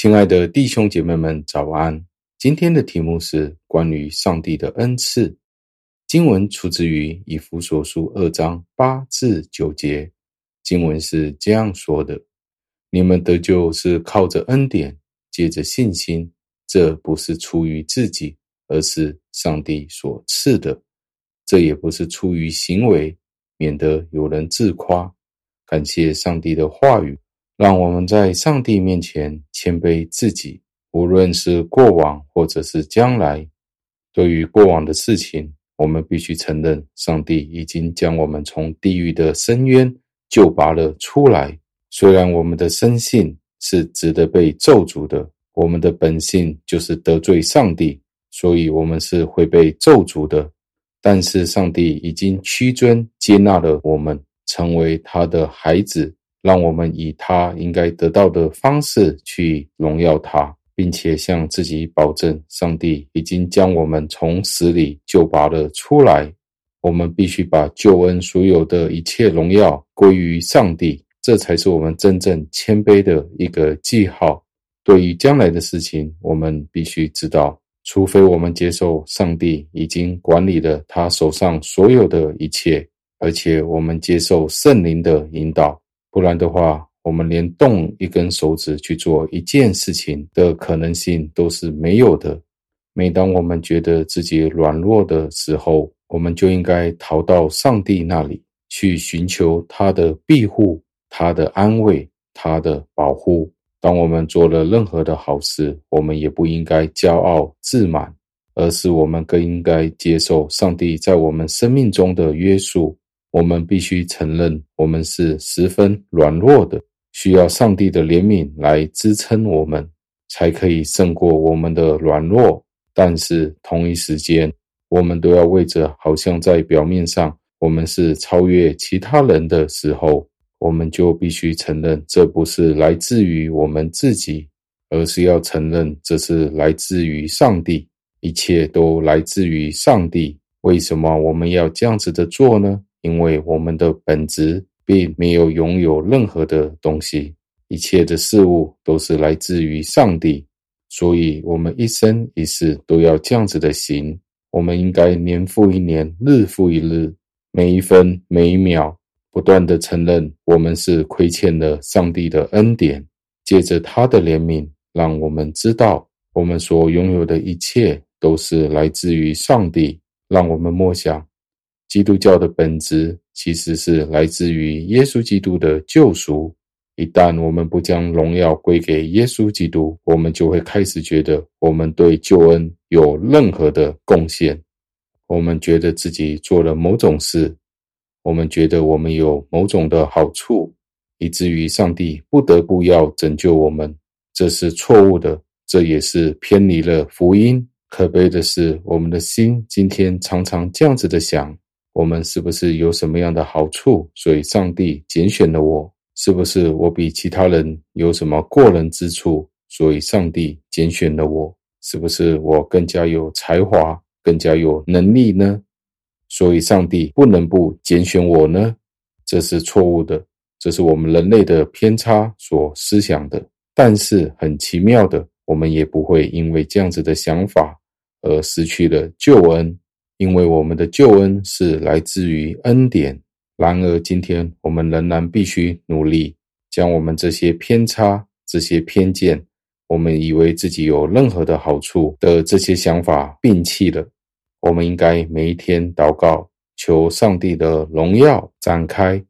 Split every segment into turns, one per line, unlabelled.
亲爱的弟兄姐妹们，早安！今天的题目是关于上帝的恩赐。经文出自于以弗所书二章八至九节。经文是这样说的：“你们得救是靠着恩典，借着信心。这不是出于自己，而是上帝所赐的。这也不是出于行为，免得有人自夸。感谢上帝的话语。”让我们在上帝面前谦卑自己，无论是过往或者是将来。对于过往的事情，我们必须承认，上帝已经将我们从地狱的深渊救拔了出来。虽然我们的生性是值得被咒诅的，我们的本性就是得罪上帝，所以我们是会被咒诅的。但是上帝已经屈尊接纳了我们，成为他的孩子。让我们以他应该得到的方式去荣耀他，并且向自己保证：上帝已经将我们从死里救拔了出来。我们必须把救恩所有的一切荣耀归于上帝，这才是我们真正谦卑的一个记号。对于将来的事情，我们必须知道，除非我们接受上帝已经管理了他手上所有的一切，而且我们接受圣灵的引导。不然的话，我们连动一根手指去做一件事情的可能性都是没有的。每当我们觉得自己软弱的时候，我们就应该逃到上帝那里去寻求他的庇护、他的安慰、他的保护。当我们做了任何的好事，我们也不应该骄傲自满，而是我们更应该接受上帝在我们生命中的约束。我们必须承认，我们是十分软弱的，需要上帝的怜悯来支撑我们，才可以胜过我们的软弱。但是同一时间，我们都要为着好像在表面上我们是超越其他人的时候，我们就必须承认，这不是来自于我们自己，而是要承认这是来自于上帝，一切都来自于上帝。为什么我们要这样子的做呢？因为我们的本质并没有拥有任何的东西，一切的事物都是来自于上帝，所以我们一生一世都要这样子的行。我们应该年复一年，日复一日，每一分每一秒，不断的承认我们是亏欠了上帝的恩典，借着他的怜悯，让我们知道我们所拥有的一切都是来自于上帝。让我们默想。基督教的本质其实是来自于耶稣基督的救赎。一旦我们不将荣耀归给耶稣基督，我们就会开始觉得我们对救恩有任何的贡献。我们觉得自己做了某种事，我们觉得我们有某种的好处，以至于上帝不得不要拯救我们。这是错误的，这也是偏离了福音。可悲的是，我们的心今天常常这样子的想。我们是不是有什么样的好处，所以上帝拣选了我？是不是我比其他人有什么过人之处，所以上帝拣选了我？是不是我更加有才华，更加有能力呢？所以上帝不能不拣选我呢？这是错误的，这是我们人类的偏差所思想的。但是很奇妙的，我们也不会因为这样子的想法而失去了救恩。因为我们的救恩是来自于恩典，然而今天我们仍然必须努力，将我们这些偏差、这些偏见，我们以为自己有任何的好处的这些想法摒弃了。我们应该每一天祷告，求上帝的荣耀展开，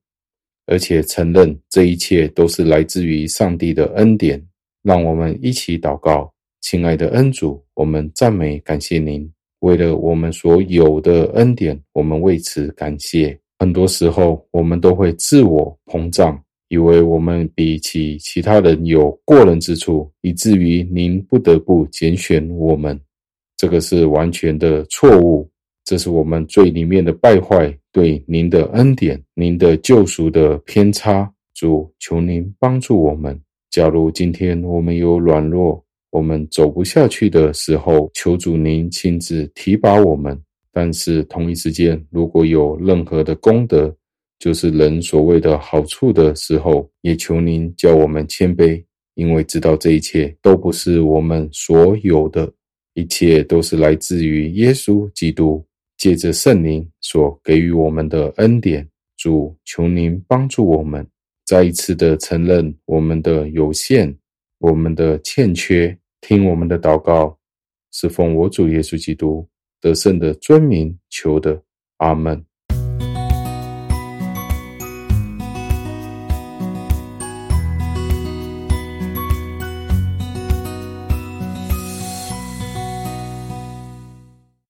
而且承认这一切都是来自于上帝的恩典。让我们一起祷告，亲爱的恩主，我们赞美感谢您。为了我们所有的恩典，我们为此感谢。很多时候，我们都会自我膨胀，以为我们比起其他人有过人之处，以至于您不得不拣选我们。这个是完全的错误，这是我们最里面的败坏，对您的恩典、您的救赎的偏差。主，求您帮助我们。假如今天我们有软弱，我们走不下去的时候，求主您亲自提拔我们。但是同一时间，如果有任何的功德，就是人所谓的好处的时候，也求您叫我们谦卑，因为知道这一切都不是我们所有的，一切都是来自于耶稣基督，借着圣灵所给予我们的恩典。主，求您帮助我们，再一次的承认我们的有限，我们的欠缺，听我们的祷告，是奉我主耶稣基督得胜的尊名求的，阿门。